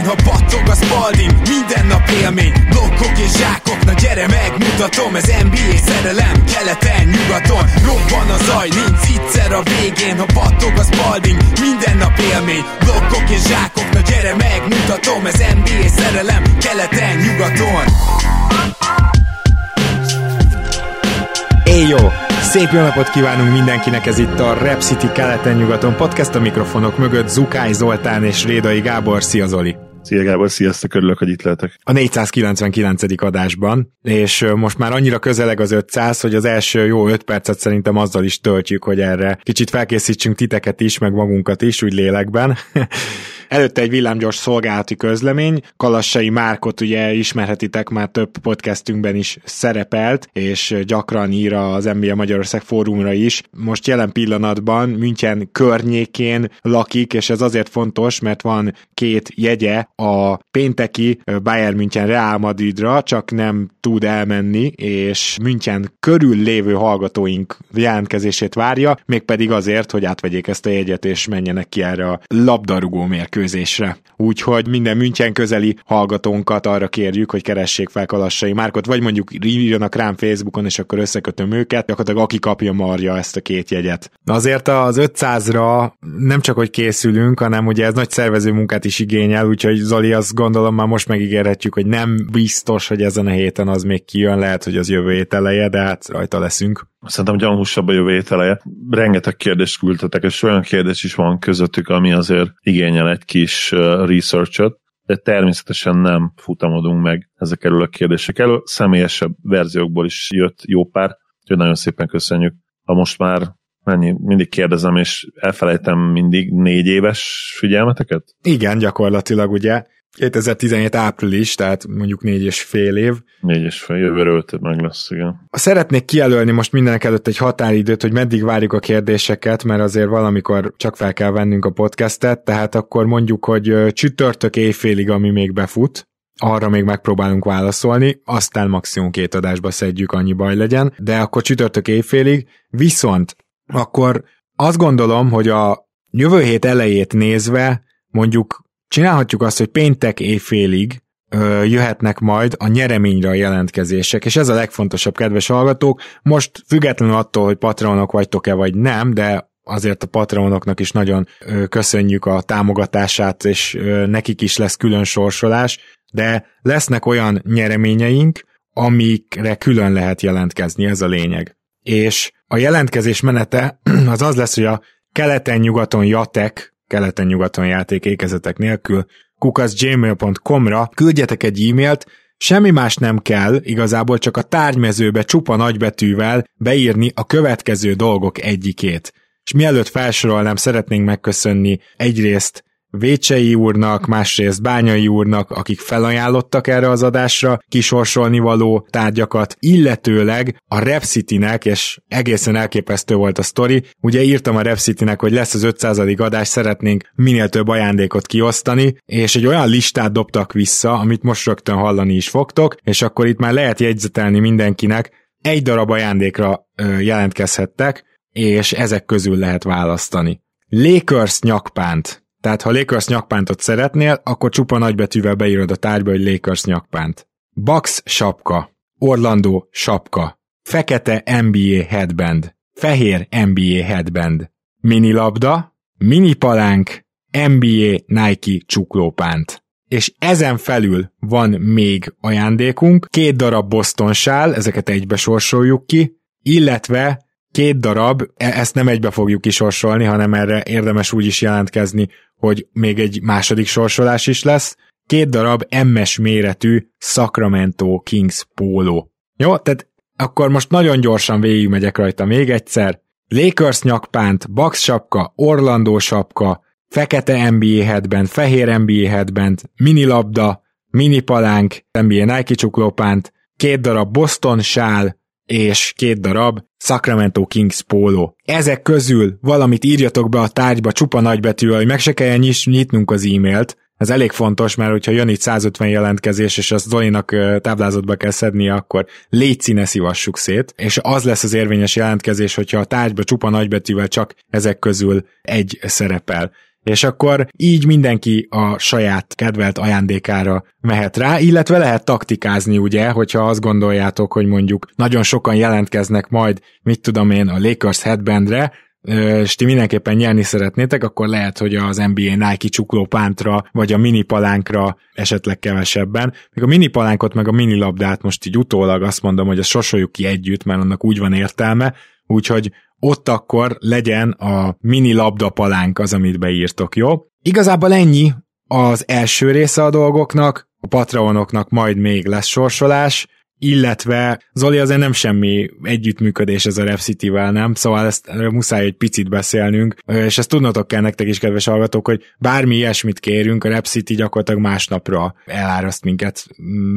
végén, ha battog a spalding Minden nap élmény, blokkok és zsákok Na gyere megmutatom, ez NBA szerelem Keleten, nyugaton, robban a zaj Nincs egyszer a végén, ha battog a spalding Minden nap élmény, blokkok és zsákok Na gyere megmutatom, ez NBA szerelem Keleten, nyugaton Éjjó! Szép jó napot kívánunk mindenkinek, ez itt a Rep City keleten-nyugaton podcast a mikrofonok mögött Zukály Zoltán és Rédai Gábor. Szia Zoli! Szia Gábor, sziasztok, örülök, hogy itt lehetek. A 499. adásban, és most már annyira közeleg az 500, hogy az első jó 5 percet szerintem azzal is töltjük, hogy erre kicsit felkészítsünk titeket is, meg magunkat is, úgy lélekben. Előtte egy villámgyors szolgálati közlemény, Kalassai Márkot ugye ismerhetitek, már több podcastünkben is szerepelt, és gyakran ír az NBA Magyarország fórumra is. Most jelen pillanatban München környékén lakik, és ez azért fontos, mert van két jegye a pénteki Bayern München Real Madridra, csak nem tud elmenni, és München körül lévő hallgatóink jelentkezését várja, mégpedig azért, hogy átvegyék ezt a jegyet, és menjenek ki erre a labdarúgó mérkőzésre. Úgyhogy minden München közeli hallgatónkat arra kérjük, hogy keressék fel Kalassai Márkot, vagy mondjuk írjanak rám Facebookon, és akkor összekötöm őket, gyakorlatilag aki kapja marja ezt a két jegyet. Azért az 500-ra nem csak, hogy készülünk, hanem ugye ez nagy szervező munkát is igényel, úgyhogy Zoli, azt gondolom már most megígérhetjük, hogy nem biztos, hogy ezen a héten az még kijön, lehet, hogy az jövő hét eleje, de hát rajta leszünk. Szerintem gyanúsabb a jövő hét eleje. Rengeteg kérdést küldtetek, és olyan kérdés is van közöttük, ami azért igényel egy kis researchot, de természetesen nem futamodunk meg ezek elől a kérdések elől. Személyesebb verziókból is jött jó pár, úgyhogy nagyon szépen köszönjük. Ha most már mennyi, mindig kérdezem, és elfelejtem mindig négy éves figyelmeteket? Igen, gyakorlatilag ugye. 2017 április, tehát mondjuk négy és fél év. Négy és fél, jövőre meg lesz, igen. Szeretnék kijelölni most mindenek előtt egy határidőt, hogy meddig várjuk a kérdéseket, mert azért valamikor csak fel kell vennünk a podcastet, tehát akkor mondjuk, hogy csütörtök éjfélig, ami még befut, arra még megpróbálunk válaszolni, aztán maximum két adásba szedjük, annyi baj legyen, de akkor csütörtök éjfélig, viszont akkor azt gondolom, hogy a jövő hét elejét nézve mondjuk csinálhatjuk azt, hogy péntek éjfélig ö, jöhetnek majd a nyereményre a jelentkezések, és ez a legfontosabb, kedves hallgatók. Most függetlenül attól, hogy patronok vagytok-e vagy nem, de azért a patronoknak is nagyon ö, köszönjük a támogatását, és ö, nekik is lesz külön sorsolás, de lesznek olyan nyereményeink, amikre külön lehet jelentkezni, ez a lényeg. És a jelentkezés menete az az lesz, hogy a keleten-nyugaton jatek, keleten-nyugaton játék ékezetek nélkül kukaszgmail.com-ra küldjetek egy e-mailt, Semmi más nem kell, igazából csak a tárgymezőbe csupa nagybetűvel beírni a következő dolgok egyikét. És mielőtt felsorolnám, szeretnénk megköszönni egyrészt Vécsei úrnak, másrészt Bányai úrnak, akik felajánlottak erre az adásra kisorsolni való tárgyakat, illetőleg a Repcity-nek, és egészen elképesztő volt a sztori, ugye írtam a Repcity-nek, hogy lesz az 500. adás, szeretnénk minél több ajándékot kiosztani, és egy olyan listát dobtak vissza, amit most rögtön hallani is fogtok, és akkor itt már lehet jegyzetelni mindenkinek, egy darab ajándékra jelentkezhettek, és ezek közül lehet választani. Lakers nyakpánt tehát ha Lakers nyakpántot szeretnél, akkor csupa nagybetűvel beírod a tárgyba, hogy Lakers nyakpánt. Bucks sapka, Orlando sapka, fekete NBA headband, fehér NBA headband, mini labda, mini palánk, NBA Nike csuklópánt. És ezen felül van még ajándékunk, két darab Boston sál, ezeket egybe sorsoljuk ki, illetve két darab, e- ezt nem egybe fogjuk kisorsolni, hanem erre érdemes úgy is jelentkezni, hogy még egy második sorsolás is lesz, két darab MS méretű Sacramento Kings póló. Jó, tehát akkor most nagyon gyorsan végigmegyek rajta még egyszer. Lakers nyakpánt, Bucks sapka, Orlando sapka, fekete NBA headband, fehér NBA headband, mini labda, mini palánk, NBA Nike csuklópánt, két darab Boston sál, és két darab Sacramento Kings póló. Ezek közül valamit írjatok be a tárgyba csupa nagybetűvel, hogy meg se kelljen nyitnunk az e-mailt. Ez elég fontos, mert hogyha jön itt 150 jelentkezés, és azt Zolinak táblázatba kell szednie, akkor légy ne szívassuk szét, és az lesz az érvényes jelentkezés, hogyha a tárgyba csupa nagybetűvel csak ezek közül egy szerepel. És akkor így mindenki a saját kedvelt ajándékára mehet rá, illetve lehet taktikázni, ugye, hogyha azt gondoljátok, hogy mondjuk nagyon sokan jelentkeznek majd, mit tudom én, a Lakers headbandre, és ti mindenképpen nyerni szeretnétek, akkor lehet, hogy az NBA Nike csuklópántra, vagy a mini palánkra esetleg kevesebben. Még a mini palánkot, meg a mini labdát most így utólag azt mondom, hogy ezt sosoljuk ki együtt, mert annak úgy van értelme, úgyhogy ott akkor legyen a mini labdapalánk az, amit beírtok, jó? Igazából ennyi az első része a dolgoknak, a Patreonoknak majd még lesz sorsolás, illetve Zoli azért nem semmi együttműködés ez a Rep City-vel, nem? Szóval ezt muszáj egy picit beszélnünk, és ezt tudnotok kell nektek is, kedves hallgatók, hogy bármi ilyesmit kérünk, a Rep City gyakorlatilag másnapra eláraszt minket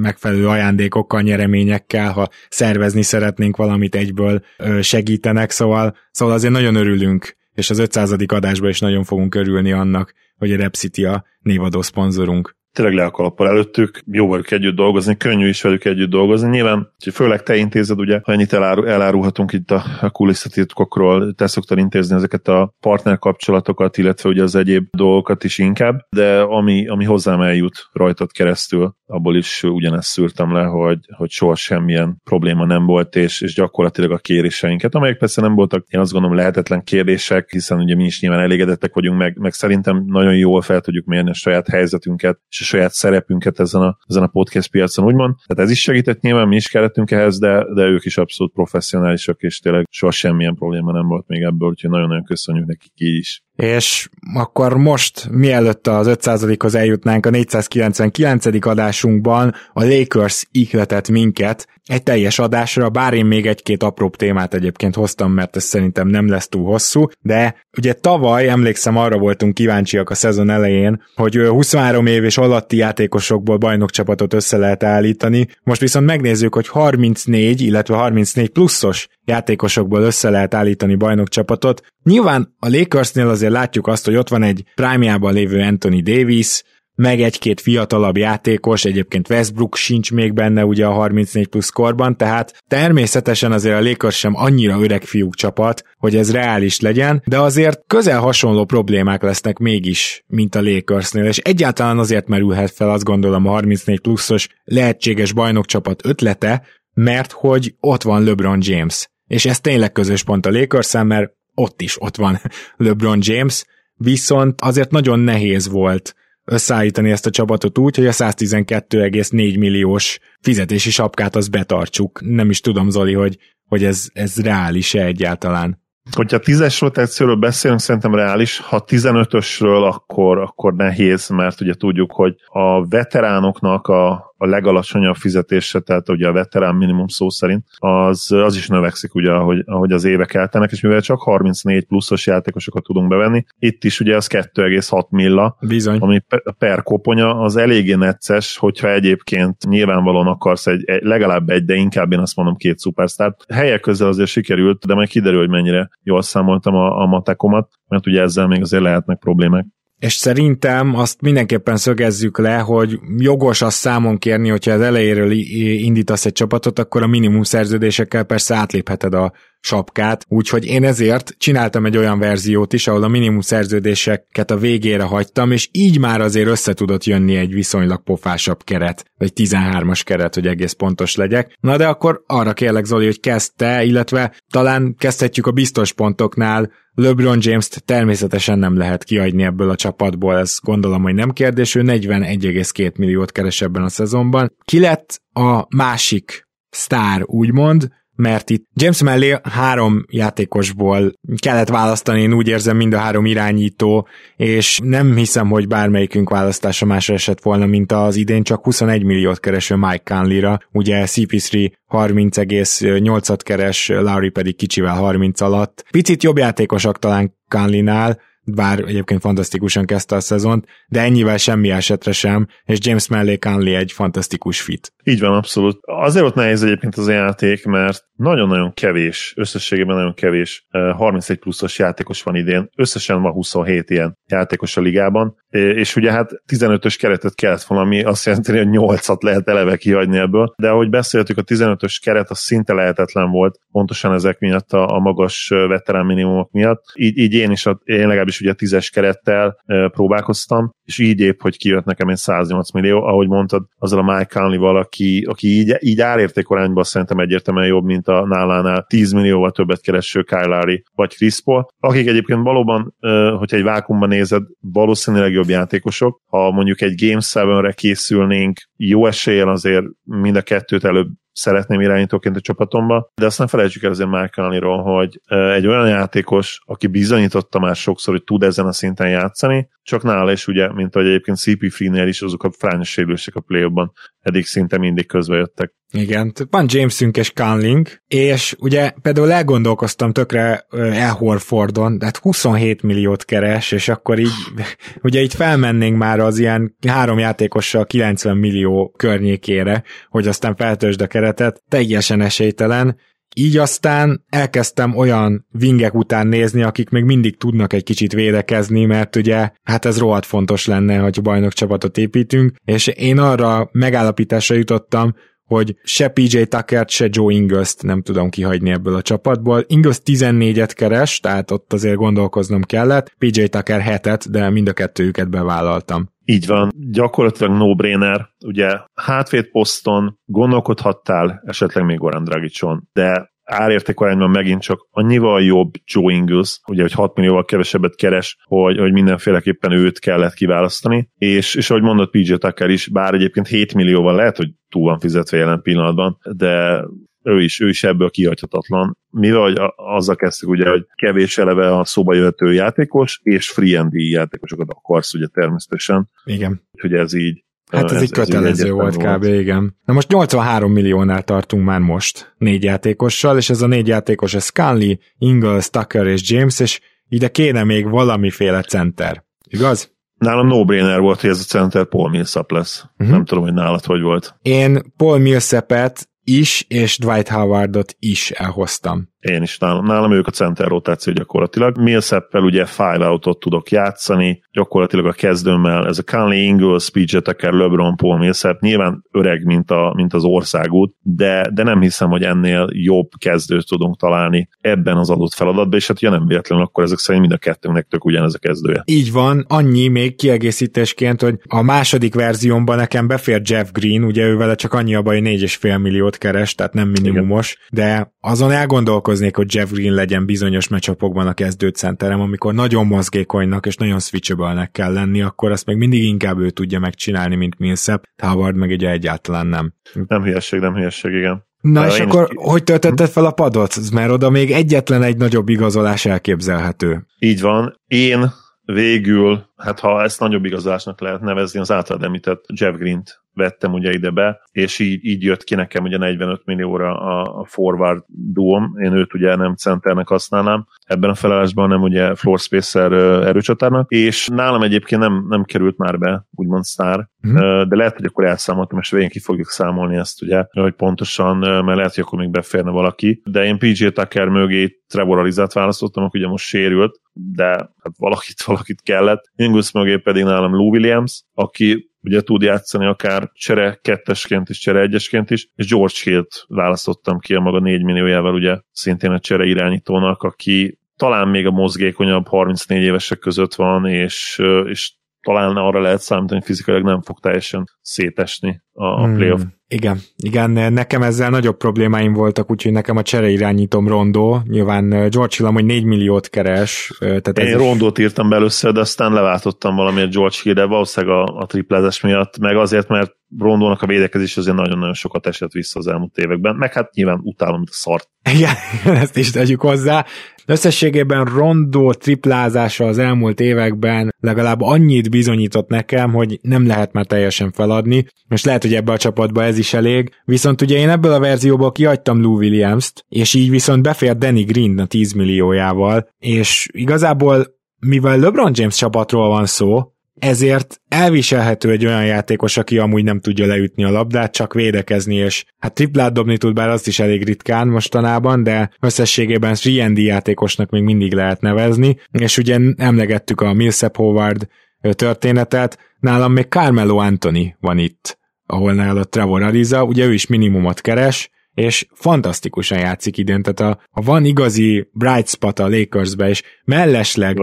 megfelelő ajándékokkal, nyereményekkel, ha szervezni szeretnénk valamit egyből segítenek, szóval, szóval azért nagyon örülünk, és az 500. adásban is nagyon fogunk örülni annak, hogy a Rep City a névadó szponzorunk tényleg le a kalappal előttük, jó velük együtt dolgozni, könnyű is velük együtt dolgozni. Nyilván, főleg te intézed, ugye, ha ennyit elárul, elárulhatunk itt a, a kulisszatitkokról, te szoktad intézni ezeket a partner kapcsolatokat, illetve ugye az egyéb dolgokat is inkább, de ami, ami hozzám eljut rajtad keresztül, abból is ugyanezt szűrtem le, hogy, hogy soha semmilyen probléma nem volt, és, és gyakorlatilag a kéréseinket, amelyek persze nem voltak, én azt gondolom lehetetlen kérdések, hiszen ugye mi is nyilván elégedettek vagyunk, meg, meg szerintem nagyon jól fel tudjuk mérni a saját helyzetünket, és a saját szerepünket ezen a, ezen a podcast piacon, úgymond. Tehát ez is segített, nyilván mi is kellettünk ehhez, de, de ők is abszolút professzionálisak, és tényleg soha semmilyen probléma nem volt még ebből, úgyhogy nagyon-nagyon köszönjük nekik így is. És akkor most, mielőtt az 5%-hoz eljutnánk a 499. adásunkban, a Lakers ihletett minket egy teljes adásra, bár én még egy-két apróbb témát egyébként hoztam, mert ez szerintem nem lesz túl hosszú, de ugye tavaly, emlékszem, arra voltunk kíváncsiak a szezon elején, hogy 23 év és alatti játékosokból bajnokcsapatot össze lehet állítani, most viszont megnézzük, hogy 34, illetve 34 pluszos játékosokból össze lehet állítani bajnokcsapatot. Nyilván a Lakersnél azért látjuk azt, hogy ott van egy prime lévő Anthony Davis, meg egy-két fiatalabb játékos, egyébként Westbrook sincs még benne ugye a 34 plusz korban, tehát természetesen azért a Lakers sem annyira öreg fiúk csapat, hogy ez reális legyen, de azért közel hasonló problémák lesznek mégis, mint a Lakersnél, és egyáltalán azért merülhet fel azt gondolom a 34 pluszos lehetséges bajnokcsapat ötlete, mert hogy ott van LeBron James. És ez tényleg közös pont a lakers mert ott is ott van LeBron James, viszont azért nagyon nehéz volt összeállítani ezt a csapatot úgy, hogy a 112,4 milliós fizetési sapkát azt betartsuk. Nem is tudom, Zoli, hogy, hogy ez, ez reális-e egyáltalán. Hogyha tízes rotációról beszélünk, szerintem reális. Ha 15-ösről, akkor, akkor nehéz, mert ugye tudjuk, hogy a veteránoknak a, a legalacsonyabb fizetése, tehát ugye a veterán minimum szó szerint, az, az is növekszik ugye, ahogy, ahogy az évek eltenek, és mivel csak 34 pluszos játékosokat tudunk bevenni, itt is ugye az 2,6 milla, Bizony. ami per koponya, az eléggé necces, hogyha egyébként nyilvánvalóan akarsz egy, egy, legalább egy, de inkább én azt mondom két szupersztárt. Helyek közel azért sikerült, de majd kiderül, hogy mennyire jól számoltam a, a matekomat, mert ugye ezzel még azért lehetnek problémák és szerintem azt mindenképpen szögezzük le, hogy jogos azt számon kérni, hogyha az elejéről indítasz egy csapatot, akkor a minimum szerződésekkel persze átlépheted a sapkát, úgyhogy én ezért csináltam egy olyan verziót is, ahol a minimum szerződéseket a végére hagytam, és így már azért össze tudott jönni egy viszonylag pofásabb keret, vagy 13-as keret, hogy egész pontos legyek. Na de akkor arra kérlek Zoli, hogy kezdte, illetve talán kezdhetjük a biztos pontoknál, LeBron James-t természetesen nem lehet kiadni ebből a csapatból, ez gondolom, hogy nem kérdés, ő 41,2 milliót keres ebben a szezonban. Ki lett a másik sztár, úgymond, mert itt James mellé három játékosból kellett választani, én úgy érzem mind a három irányító, és nem hiszem, hogy bármelyikünk választása másra esett volna, mint az idén csak 21 milliót kereső Mike Conley-ra, ugye CP3 30,8-at keres, Lauri pedig kicsivel 30 alatt. Picit jobb játékosak talán Conley-nál, bár egyébként fantasztikusan kezdte a szezont, de ennyivel semmi esetre sem, és James mellé Conley egy fantasztikus fit. Így van, abszolút. Azért ott nehéz egyébként az a játék, mert nagyon-nagyon kevés, összességében nagyon kevés 31 pluszos játékos van idén, összesen van 27 ilyen játékos a ligában, és ugye hát 15-ös keretet kellett valami, azt jelenti, hogy 8-at lehet eleve kihagyni ebből, de ahogy beszéltük, a 15-ös keret az szinte lehetetlen volt, pontosan ezek miatt a, a magas veterán minimumok miatt. Így, így én is, a, én legalábbis ugye a 10-es kerettel e, próbálkoztam, és így épp, hogy kijött nekem egy 108 millió, ahogy mondtad, azzal a Mike Conley-val, aki, aki így, így árértékorányban szerintem egyértelműen jobb, mint a nálánál 10 millióval többet kereső Kyle Lowry vagy Chris Paul, akik egyébként valóban, hogyha egy vákumban nézed, valószínűleg jobb játékosok. Ha mondjuk egy Game 7-re készülnénk, jó eséllyel azért mind a kettőt előbb szeretném irányítóként a csapatomba, de azt nem felejtsük el azért Mark hogy egy olyan játékos, aki bizonyította már sokszor, hogy tud ezen a szinten játszani, csak nála is ugye, mint ahogy egyébként CP3-nél is azok a frányos sérülések a play eddig szinte mindig közbejöttek. Igen, van Jamesünk és Conling, és ugye például elgondolkoztam tökre El Horfordon, de hát 27 milliót keres, és akkor így, ugye itt felmennénk már az ilyen három játékossal 90 millió környékére, hogy aztán feltösd a keretet, teljesen esélytelen, így aztán elkezdtem olyan vingek után nézni, akik még mindig tudnak egy kicsit védekezni, mert ugye hát ez rohadt fontos lenne, hogy bajnokcsapatot építünk, és én arra megállapításra jutottam, hogy se PJ Tuckert, se Joe ingles nem tudom kihagyni ebből a csapatból. Ingles 14-et keres, tehát ott azért gondolkoznom kellett, PJ Tucker 7-et, de mind a kettőjüket bevállaltam. Így van, gyakorlatilag no-brainer. Ugye hátvéd poszton gondolkodhattál esetleg még Goran Dragicson, de árértékarányban megint csak annyival jobb Joe Ingles, ugye, hogy 6 millióval kevesebbet keres, hogy, hogy mindenféleképpen őt kellett kiválasztani, és, és ahogy mondott PJ Tucker is, bár egyébként 7 millióval lehet, hogy túl van fizetve jelen pillanatban, de ő is, ő is ebből kihagyhatatlan. Mivel hogy azzal kezdtük, ugye, hogy kevés eleve a szóba jöhető játékos, és free and játékosokat akarsz ugye természetesen. Igen. Úgyhogy ez így, Hát ez, ez így kötelező ez volt kb. Volt. igen. Na most 83 milliónál tartunk már most négy játékossal, és ez a négy játékos, ez Scully, Ingles, Tucker és James, és ide kéne még valamiféle center. Igaz? Nálam no-brainer volt, hogy ez a center Paul Millsap lesz. Uh-huh. Nem tudom, hogy nálad hogy volt. Én Paul Millsapet is, és Dwight Howardot is elhoztam. Én is nálam, nálam ők a center rotáció gyakorlatilag. Millsappel ugye five outot tudok játszani, gyakorlatilag a kezdőmmel, ez a Conley Ingles, PJ Tucker, LeBron, Paul Millsap, nyilván öreg, mint, a, mint az országút, de, de nem hiszem, hogy ennél jobb kezdőt tudunk találni ebben az adott feladatban, és hát ugye nem véletlenül, akkor ezek szerint mind a kettőnknek tök ugyanez a kezdője. Így van, annyi még kiegészítésként, hogy a második verziómban nekem befér Jeff Green, ugye ő vele csak annyi a baj, 4,5 milliót keres, tehát nem minimumos, Igen. de azon elgondolkozom, várakoznék, hogy Jeff Green legyen bizonyos meccsapokban a kezdőcenterem, amikor nagyon mozgékonynak és nagyon switchable kell lenni, akkor azt meg mindig inkább ő tudja megcsinálni, mint Millsap, Howard meg ugye egyáltalán nem. Nem hülyesség, nem hülyesség, igen. Na De és akkor is... hogy töltötted fel a padot? Mert oda még egyetlen egy nagyobb igazolás elképzelhető. Így van. Én végül, hát ha ezt nagyobb igazolásnak lehet nevezni, az általad említett Jeff Green-t vettem ugye ide be, és így, így jött ki nekem ugye 45 millióra a, a forward duom, én őt ugye nem centernek használnám, ebben a felállásban nem ugye floor spacer erőcsatárnak, és nálam egyébként nem, nem került már be, úgymond sztár, mm-hmm. de lehet, hogy akkor elszámoltam, és végén ki fogjuk számolni ezt ugye, hogy pontosan, mert lehet, hogy akkor még beférne valaki, de én PJ Tucker mögé Trevor Arizát választottam, aki ugye most sérült, de hát valakit, valakit kellett. Ingus mögé pedig nálam Lou Williams, aki ugye tud játszani akár csere kettesként is, csere egyesként is, és George Hill-t választottam ki a maga 4 milliójával, ugye szintén a csere irányítónak, aki talán még a mozgékonyabb 34 évesek között van, és, és talán arra lehet számítani, hogy fizikailag nem fog teljesen szétesni a, a hmm. playoff. Hmm. Igen, igen, nekem ezzel nagyobb problémáim voltak, úgyhogy nekem a csere irányítom Rondó, nyilván George Hill amúgy 4 milliót keres. Tehát Én ez Rondót írtam be először, de aztán leváltottam valamiért George Hill, de valószínűleg a, a triplázás miatt, meg azért, mert Rondónak a védekezés azért nagyon-nagyon sokat esett vissza az elmúlt években, meg hát nyilván utálom, mint a szart. Igen, ezt is tegyük hozzá. Összességében Rondó triplázása az elmúlt években legalább annyit bizonyított nekem, hogy nem lehet már teljesen feladni. Most lehet, hogy ebbe a csapatba ez is elég, viszont ugye én ebből a verzióból kiadtam Lou Williams-t, és így viszont befér Danny Green a 10 milliójával, és igazából mivel LeBron James csapatról van szó, ezért elviselhető egy olyan játékos, aki amúgy nem tudja leütni a labdát, csak védekezni, és hát triplát dobni tud, bár azt is elég ritkán mostanában, de összességében 3 játékosnak még mindig lehet nevezni, és ugye emlegettük a Millsap Howard történetet, nálam még Carmelo Anthony van itt, ahol nála Trevor Ariza, ugye ő is minimumot keres, és fantasztikusan játszik idén, tehát a, a van igazi bright spot a Lakersbe, és mellesleg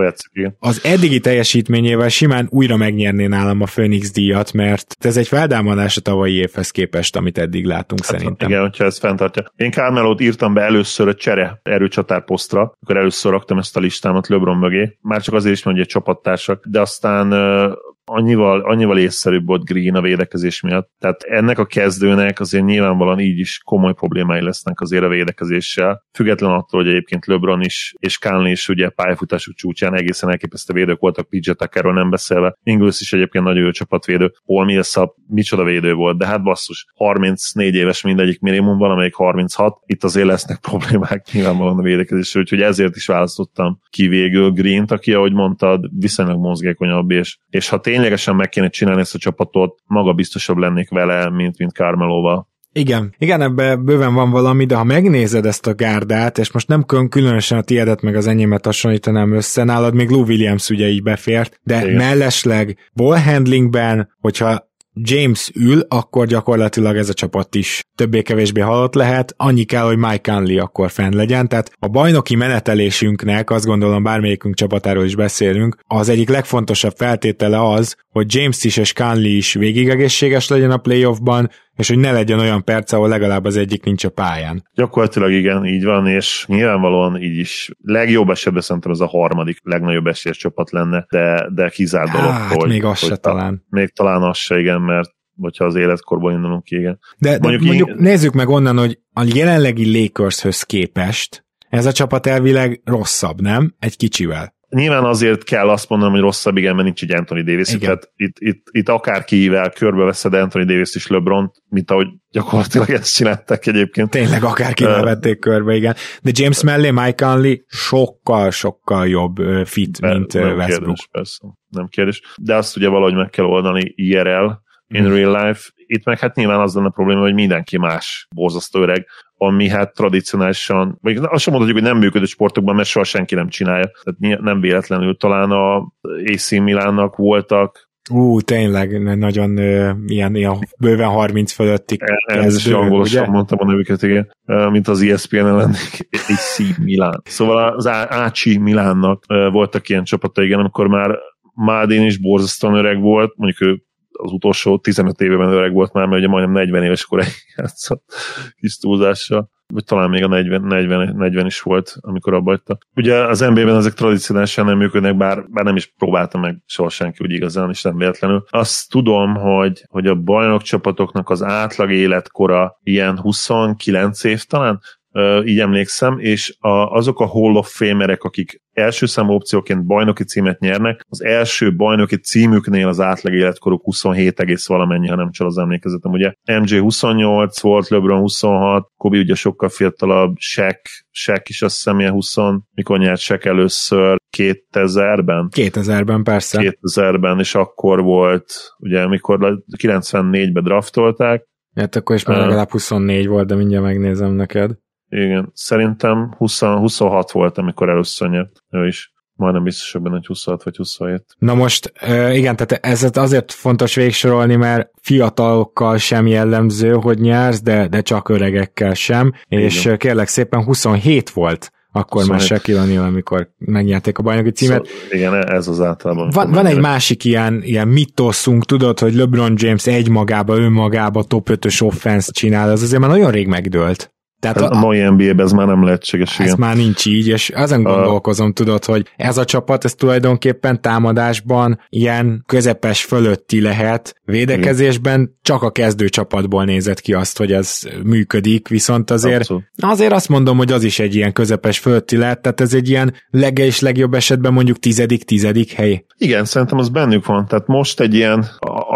az eddigi teljesítményével simán újra megnyerné nálam a Phoenix díjat, mert ez egy feldámadás a tavalyi évhez képest, amit eddig látunk hát, szerintem. Igen, hogyha ez fenntartja. Én Carmelót írtam be először a csere erőcsatárposztra, akkor először raktam ezt a listámat LeBron mögé, már csak azért is, hogy egy csapattársak, de aztán annyival, annyival észszerűbb volt Green a védekezés miatt. Tehát ennek a kezdőnek azért nyilvánvalóan így is komoly problémái lesznek azért a védekezéssel. Független attól, hogy egyébként LeBron is és Conley is ugye pályafutásuk csúcsán egészen elképesztő védők voltak, PJ Tuckerről nem beszélve. Ingles is egyébként nagyon jó csapatvédő. Paul Millsap micsoda védő volt, de hát basszus, 34 éves mindegyik minimum, valamelyik 36. Itt azért lesznek problémák nyilvánvalóan a védekezésre, úgyhogy ezért is választottam ki végül Green-t, aki, ahogy mondtad, viszonylag mozgékonyabb, és, és ha tény ténylegesen meg kéne csinálni ezt a csapatot, maga biztosabb lennék vele, mint, mint Carmelóval. Igen, igen, ebben bőven van valami, de ha megnézed ezt a gárdát, és most nem különösen a tiédet meg az enyémet hasonlítanám össze, nálad még Lou Williams ugye így befért, de igen. mellesleg ball handlingben, hogyha James ül, akkor gyakorlatilag ez a csapat is többé-kevésbé halott lehet, annyi kell, hogy Mike Conley akkor fenn legyen, tehát a bajnoki menetelésünknek, azt gondolom bármelyikünk csapatáról is beszélünk, az egyik legfontosabb feltétele az, hogy James is és Conley is végig egészséges legyen a playoffban, és hogy ne legyen olyan perc, ahol legalább az egyik nincs a pályán. Gyakorlatilag igen, így van, és nyilvánvalóan így is legjobb esetben szerintem ez a harmadik legnagyobb esélyes csapat lenne, de, de kizárt dolog, hát, hogy... még az hogy se ta, talán. Még talán az se, igen, mert hogyha az életkorból indulunk ki, igen. De, de mondjuk, mondjuk én... nézzük meg onnan, hogy a jelenlegi Lakershöz képest ez a csapat elvileg rosszabb, nem? Egy kicsivel. Nyilván azért kell azt mondanom, hogy rosszabb, igen, mert nincs egy Anthony Davis, igen. tehát itt, itt, itt akárkivel körbeveszed Anthony Davis és LeBron, mint ahogy gyakorlatilag ezt csináltak egyébként. Tényleg akárkivel uh, vették körbe, igen. De James mellé Mike Conley sokkal-sokkal jobb fit, be, mint nem Westbrook. Kérdés, persze, nem kérdés. De azt ugye valahogy meg kell oldani IRL, in hmm. real life. Itt meg hát nyilván az lenne a probléma, hogy mindenki más borzasztó öreg, ami hát tradicionálisan, vagy azt sem mondhatjuk, hogy nem működő sportokban, mert soha senki nem csinálja. Tehát nem véletlenül talán a AC Milánnak voltak Ú, tényleg, nagyon uh, ilyen, ilyen bőven 30 fölötti Ez is angolosan mondtam a nevüket, igen, mint az ESPN-en lennék, AC Milán. Szóval az Ácsi Milánnak voltak ilyen csapatai, igen, amikor már Mádén is borzasztóan öreg volt, mondjuk ő az utolsó 15 évben öreg volt már, mert ugye majdnem 40 éves koráig játszott kis túlzással vagy talán még a 40, 40, 40 is volt, amikor abba hagyta. Ugye az NBA-ben ezek tradicionálisan nem működnek, bár, bár nem is próbáltam meg soha senki úgy igazán, és nem véletlenül. Azt tudom, hogy, hogy a bajnok csapatoknak az átlag életkora ilyen 29 év talán, így emlékszem, és a, azok a Hall of Famerek, akik első számú opcióként bajnoki címet nyernek, az első bajnoki címüknél az átlag életkoruk 27 egész valamennyi, ha nem csal az emlékezetem. Ugye MJ 28 volt, LeBron 26, Kobe ugye sokkal fiatalabb, Shaq, Shaq is azt hiszem ilyen 20, mikor nyert Shaq először 2000-ben? 2000-ben persze. 2000-ben, és akkor volt, ugye mikor 94-ben draftolták, Hát akkor is már legalább 24 volt, de mindjárt megnézem neked. Igen, szerintem 20, 26 volt, amikor először nyert ő is. Majdnem biztos, hogy benne, 26 vagy 27. Na most, igen, tehát ez azért fontos végsorolni, mert fiatalokkal sem jellemző, hogy nyersz, de, de csak öregekkel sem, igen. és kérlek szépen 27 volt akkor szóval már Shaquille O'Neal, amikor megnyerték a bajnoki címet. Szóval, igen, ez az általában. Van, van egy másik ilyen, ilyen mitoszunk, tudod, hogy LeBron James egymagába, önmagába top 5-ös offense csinál, az azért már nagyon rég megdőlt. Tehát a, a mai NBA-ben ez már nem lehetséges. Ez igen. már nincs így, és azon gondolkozom, a... tudod, hogy ez a csapat, ez tulajdonképpen támadásban ilyen közepes fölötti lehet, védekezésben csak a kezdő csapatból nézett ki azt, hogy ez működik, viszont azért, Abszolút. azért azt mondom, hogy az is egy ilyen közepes fölötti lehet, tehát ez egy ilyen lege és legjobb esetben mondjuk tizedik, tizedik hely. Igen, szerintem az bennük van, tehát most egy ilyen,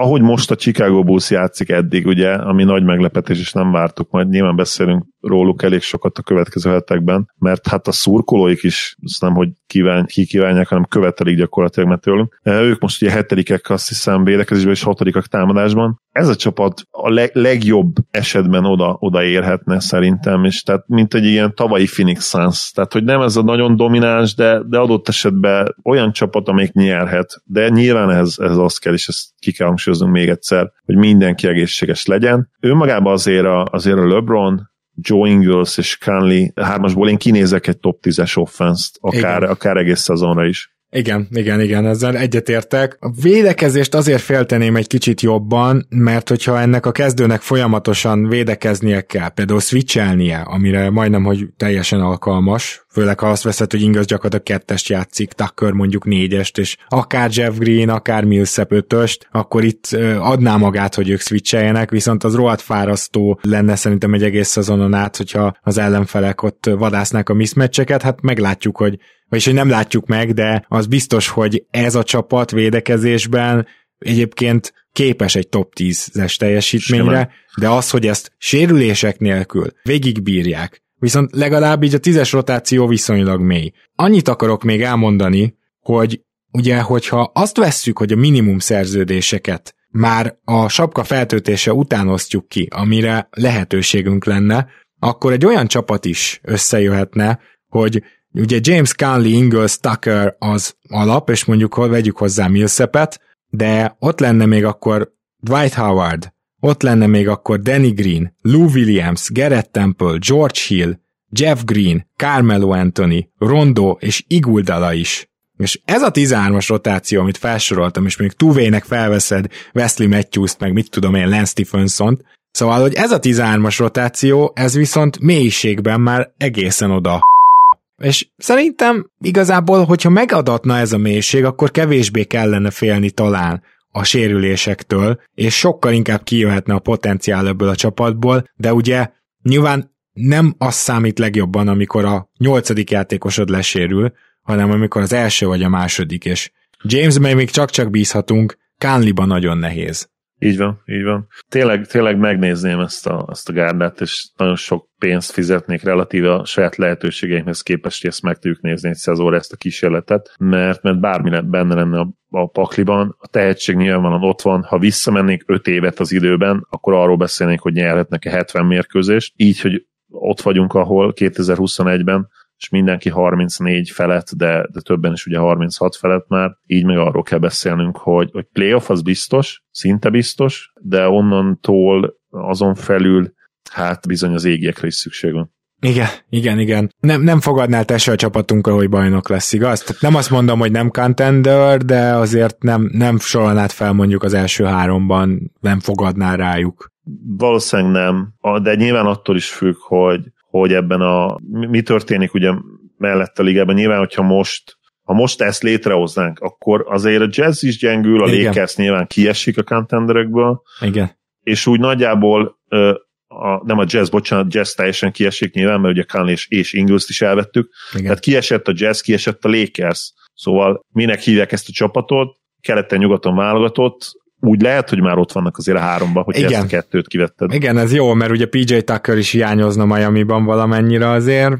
ahogy most a Chicago Bulls játszik eddig, ugye, ami nagy meglepetés, és nem vártuk, majd nyilván beszélünk róluk elég sokat a következő hetekben, mert hát a szurkolóik is, azt nem, hogy kíván, ki kívánják, hanem követelik gyakorlatilag mert tőlünk. Ők most ugye hetedikek, azt hiszem, védekezésben és hatodikak támadásban. Ez a csapat a leg, legjobb esetben oda, oda érhetne szerintem, és tehát mint egy ilyen tavalyi Phoenix Suns, tehát hogy nem ez a nagyon domináns, de, de adott esetben olyan csapat, amelyik nyerhet, de nyilván ez, ez az kell, és ezt ki kell hangsúlyoznunk még egyszer, hogy mindenki egészséges legyen. Ő magában azért a, azért a LeBron, Joe Ingles és Conley hármasból én kinézek egy top 10-es offense-t, akár, akár egész szezonra is. Igen, igen, igen, ezzel egyetértek. A védekezést azért félteném egy kicsit jobban, mert hogyha ennek a kezdőnek folyamatosan védekeznie kell, például switchelnie, amire majdnem, hogy teljesen alkalmas, főleg ha azt veszed, hogy Ingers gyakorlatilag kettest játszik, Tucker mondjuk négyest, és akár Jeff Green, akár Millsap ötöst, akkor itt adná magát, hogy ők switcheljenek, viszont az rohadt fárasztó lenne szerintem egy egész szezonon át, hogyha az ellenfelek ott vadásznák a mismatcheket, hát meglátjuk, hogy vagyis hogy nem látjuk meg, de az biztos, hogy ez a csapat védekezésben egyébként képes egy top 10-es teljesítményre, Simán. de az, hogy ezt sérülések nélkül végigbírják, viszont legalább így a tízes rotáció viszonylag mély. Annyit akarok még elmondani, hogy ugye, hogyha azt vesszük, hogy a minimum szerződéseket már a sapka feltöltése után osztjuk ki, amire lehetőségünk lenne, akkor egy olyan csapat is összejöhetne, hogy Ugye James Conley, Ingles, Tucker az alap, és mondjuk vegyük hozzá Millsapet, de ott lenne még akkor Dwight Howard, ott lenne még akkor Danny Green, Lou Williams, Garrett Temple, George Hill, Jeff Green, Carmelo Anthony, Rondo és Iguldala is. És ez a 13-as rotáció, amit felsoroltam, és még Tuvének felveszed Wesley Matthews-t, meg mit tudom én, Lance Stephenson-t, Szóval, hogy ez a 13-as rotáció, ez viszont mélységben már egészen oda. És szerintem igazából, hogyha megadatna ez a mélység, akkor kevésbé kellene félni talán a sérülésektől, és sokkal inkább kijöhetne a potenciál ebből a csapatból, de ugye nyilván nem az számít legjobban, amikor a nyolcadik játékosod lesérül, hanem amikor az első vagy a második, és James még csak-csak bízhatunk, Kánliba nagyon nehéz. Így van, így van. Tényleg, tényleg megnézném ezt a, ezt a gárdát, és nagyon sok pénzt fizetnék relatíve a saját lehetőségeimhez képest, hogy ezt meg tudjuk nézni egy szezóra ezt a kísérletet, mert, mert bármi benne lenne a, a pakliban, a tehetség nyilvánvalóan ott van, ha visszamennék 5 évet az időben, akkor arról beszélnénk, hogy nyerhetnek-e 70 mérkőzést, így, hogy ott vagyunk, ahol 2021-ben és mindenki 34 felett, de, de többen is ugye 36 felett már, így meg arról kell beszélnünk, hogy, hogy playoff az biztos, szinte biztos, de onnantól azon felül hát bizony az égiekre is szükség van. Igen, igen, igen. Nem, nem fogadnál te se a csapatunkra, hogy bajnok lesz, igaz? Tehát nem azt mondom, hogy nem contender, de azért nem, nem sorolnád fel mondjuk az első háromban, nem fogadnál rájuk. Valószínűleg nem, de nyilván attól is függ, hogy, hogy ebben a, mi történik ugye mellett a ligában. Nyilván, hogyha most ha most ezt létrehoznánk, akkor azért a jazz is gyengül, a Igen. Lakers nyilván kiesik a contenderekből, Igen. és úgy nagyjából a, nem a jazz, bocsánat, jazz teljesen kiesik nyilván, mert ugye Conley és, és Ingles-t is elvettük, Igen. tehát kiesett a jazz, kiesett a Lakers, szóval minek hívják ezt a csapatot, keleten-nyugaton válogatott, úgy lehet, hogy már ott vannak azért a háromban, hogy Igen. ezt a kettőt kivetted. Igen, ez jó, mert ugye PJ Tucker is hiányozna Miami-ban valamennyire azért.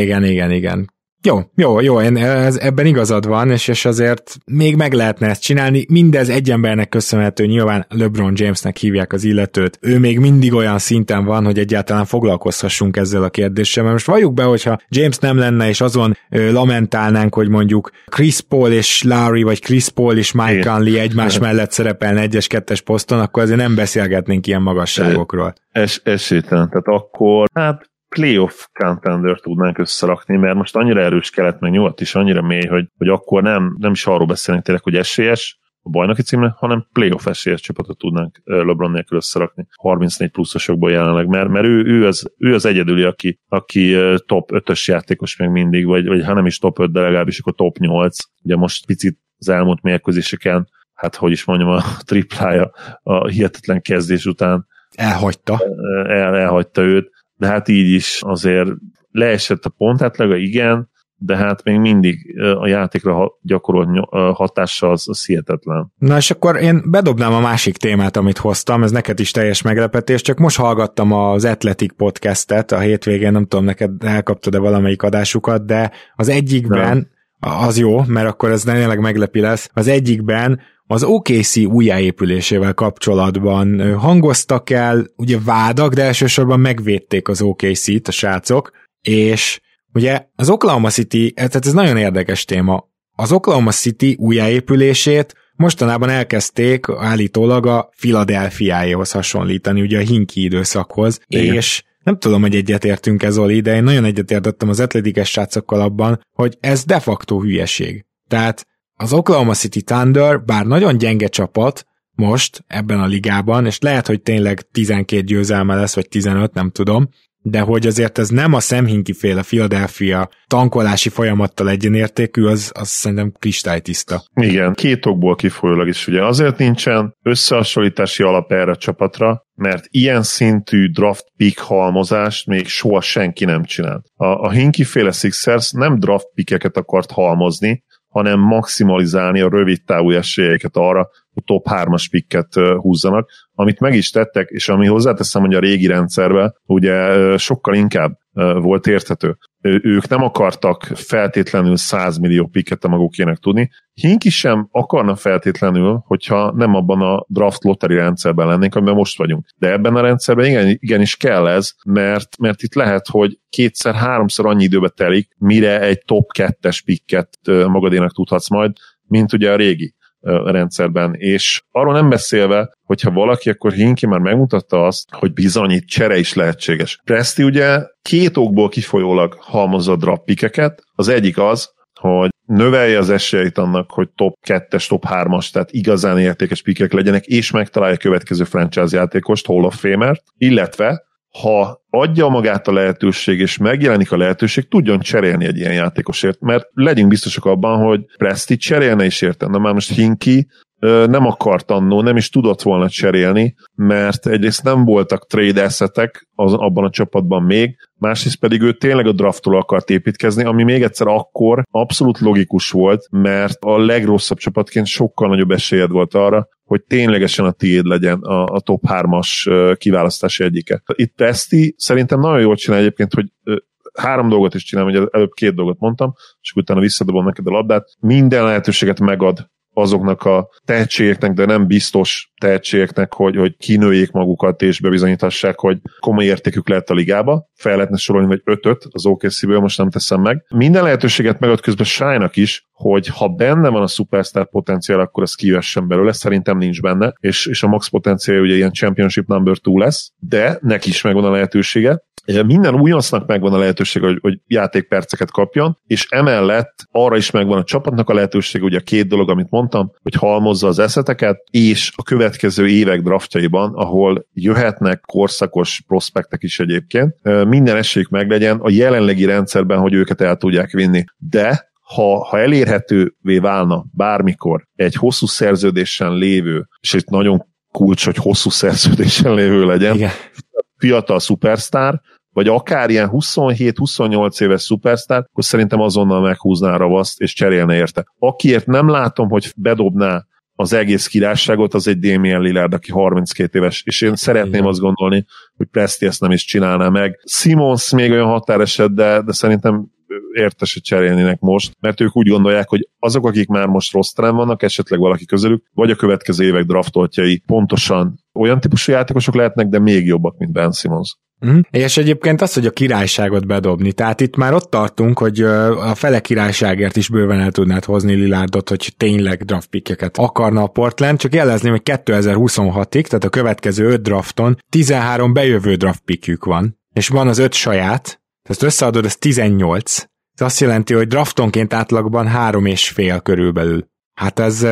Igen, igen, igen. Jó, jó, jó, én, ez, ebben igazad van, és, és azért még meg lehetne ezt csinálni. Mindez egy embernek köszönhető, nyilván LeBron Jamesnek hívják az illetőt. Ő még mindig olyan szinten van, hogy egyáltalán foglalkozhassunk ezzel a kérdéssel. Mert most valljuk be, hogyha James nem lenne, és azon ö, lamentálnánk, hogy mondjuk Chris Paul és Larry, vagy Chris Paul és Mike Conley egymás mellett szerepelne egyes kettes poszton, akkor azért nem beszélgetnénk ilyen magasságokról. Es, esélytelen, tehát akkor hát playoff contender tudnánk összerakni, mert most annyira erős kelet, meg nyugat is annyira mély, hogy, hogy akkor nem, nem is arról beszélünk tényleg, hogy esélyes a bajnoki címre, hanem playoff esélyes csapatot tudnánk LeBron nélkül összerakni 34 pluszosokból jelenleg, mert, mert ő, ő, az, ő az egyedüli, aki, aki top 5-ös játékos még mindig, vagy, vagy ha nem is top 5, de legalábbis akkor top 8. Ugye most picit az elmúlt mérkőzéseken, hát hogy is mondjam, a triplája a hihetetlen kezdés után elhagyta. El, elhagyta őt de hát így is azért leesett a pontátlaga, igen, de hát még mindig a játékra gyakorolt hatása az, az hihetetlen. Na és akkor én bedobnám a másik témát, amit hoztam, ez neked is teljes meglepetés, csak most hallgattam az Athletic podcastet a hétvégén, nem tudom, neked elkaptad-e valamelyik adásukat, de az egyikben, nem. az jó, mert akkor ez tényleg meglepi lesz, az egyikben az OKC újjáépülésével kapcsolatban hangoztak el ugye vádak, de elsősorban megvédték az OKC-t a srácok, és ugye az Oklahoma City, tehát ez nagyon érdekes téma, az Oklahoma City újjáépülését mostanában elkezdték állítólag a Philadelphiáéhoz hasonlítani, ugye a Hinki időszakhoz, Igen. és nem tudom, hogy egyetértünk ez, Oli, de én nagyon egyetértettem az atletikes srácokkal abban, hogy ez de facto hülyeség. Tehát az Oklahoma City Thunder, bár nagyon gyenge csapat, most ebben a ligában, és lehet, hogy tényleg 12 győzelme lesz, vagy 15, nem tudom, de hogy azért ez nem a szemhinki féle Philadelphia tankolási folyamattal egyenértékű, az, az szerintem kristálytiszta. Igen, két okból kifolyólag is ugye azért nincsen összehasonlítási alap erre a csapatra, mert ilyen szintű draft pick halmozást még soha senki nem csinált. A, a Hinki féle Sixers nem draft pickeket akart halmozni, hanem maximalizálni a rövid távú esélyeket arra, hogy top 3-as pikket húzzanak, amit meg is tettek, és ami hozzáteszem, hogy a régi rendszerben ugye sokkal inkább volt érthető. Ők nem akartak feltétlenül 100 millió pikket a magukének tudni. Hinki sem akarna feltétlenül, hogyha nem abban a draft lottery rendszerben lennénk, amiben most vagyunk. De ebben a rendszerben igen, igenis kell ez, mert, mert itt lehet, hogy kétszer-háromszor annyi időbe telik, mire egy top 2-es pikket magadénak tudhatsz majd, mint ugye a régi rendszerben, és arról nem beszélve, hogyha valaki, akkor Hinki már megmutatta azt, hogy bizony itt csere is lehetséges. Presti ugye két okból kifolyólag halmozza drappikeket. Az egyik az, hogy növelje az esélyt annak, hogy top 2-es, top 3-as, tehát igazán értékes pikek legyenek, és megtalálja a következő franchise játékost, Hall of Famer, illetve ha adja magát a lehetőség, és megjelenik a lehetőség, tudjon cserélni egy ilyen játékosért, mert legyünk biztosak abban, hogy Presti cserélne is érte. Na már most Hinki nem akart annó, nem is tudott volna cserélni, mert egyrészt nem voltak trade assetek az, abban a csapatban még, másrészt pedig ő tényleg a draftról akart építkezni, ami még egyszer akkor abszolút logikus volt, mert a legrosszabb csapatként sokkal nagyobb esélyed volt arra, hogy ténylegesen a tiéd legyen a, a top 3-as kiválasztási egyike. Itt Presti szerintem nagyon jól csinál egyébként, hogy három dolgot is csinál, hogy előbb két dolgot mondtam, és utána visszadobom neked a labdát. Minden lehetőséget megad azoknak a tehetségeknek, de nem biztos tehetségeknek, hogy, hogy kinőjék magukat és bebizonyítassák, hogy komoly értékük lehet a ligába. Fel lehetne sorolni, vagy ötöt, az OKC-ből most nem teszem meg. Minden lehetőséget megad közben Sájnak is, hogy ha benne van a superstar potenciál, akkor az kivessen belőle, szerintem nincs benne, és, és a max potenciál ugye ilyen championship number 2 lesz, de neki is megvan a lehetősége, minden újoncnak megvan a lehetőség, hogy, hogy játékperceket kapjon, és emellett arra is megvan a csapatnak a lehetőség, ugye a két dolog, amit mondtam, hogy halmozza az eszeteket, és a következő évek draftjaiban, ahol jöhetnek korszakos prospektek is egyébként, minden esélyük meglegyen a jelenlegi rendszerben, hogy őket el tudják vinni. De ha, ha elérhetővé válna bármikor egy hosszú szerződésen lévő, és egy nagyon kulcs, hogy hosszú szerződésen lévő legyen, Igen. fiatal szupersztár, vagy akár ilyen 27-28 éves szupersztár, akkor szerintem azonnal meghúzná a ravaszt, és cserélne érte. Akiért nem látom, hogy bedobná az egész királyságot, az egy Damien Lillard, aki 32 éves, és én szeretném Igen. azt gondolni, hogy Presti ezt nem is csinálná meg. Simons még olyan határeset, de, de szerintem értes, hogy cserélnének most, mert ők úgy gondolják, hogy azok, akik már most rossz vannak, esetleg valaki közülük, vagy a következő évek draftoltjai pontosan olyan típusú játékosok lehetnek, de még jobbak, mint Ben Simmons. Mm. És egyébként az, hogy a királyságot bedobni, tehát itt már ott tartunk, hogy a fele királyságért is bőven el tudnád hozni Lilárdot, hogy tényleg draftpickeket akarna a Portland, csak jelezném, hogy 2026-ig, tehát a következő 5 drafton 13 bejövő draftpickjük van, és van az 5 saját, ezt összeadod, ez 18. Ez azt jelenti, hogy draftonként átlagban három és fél körülbelül. Hát ez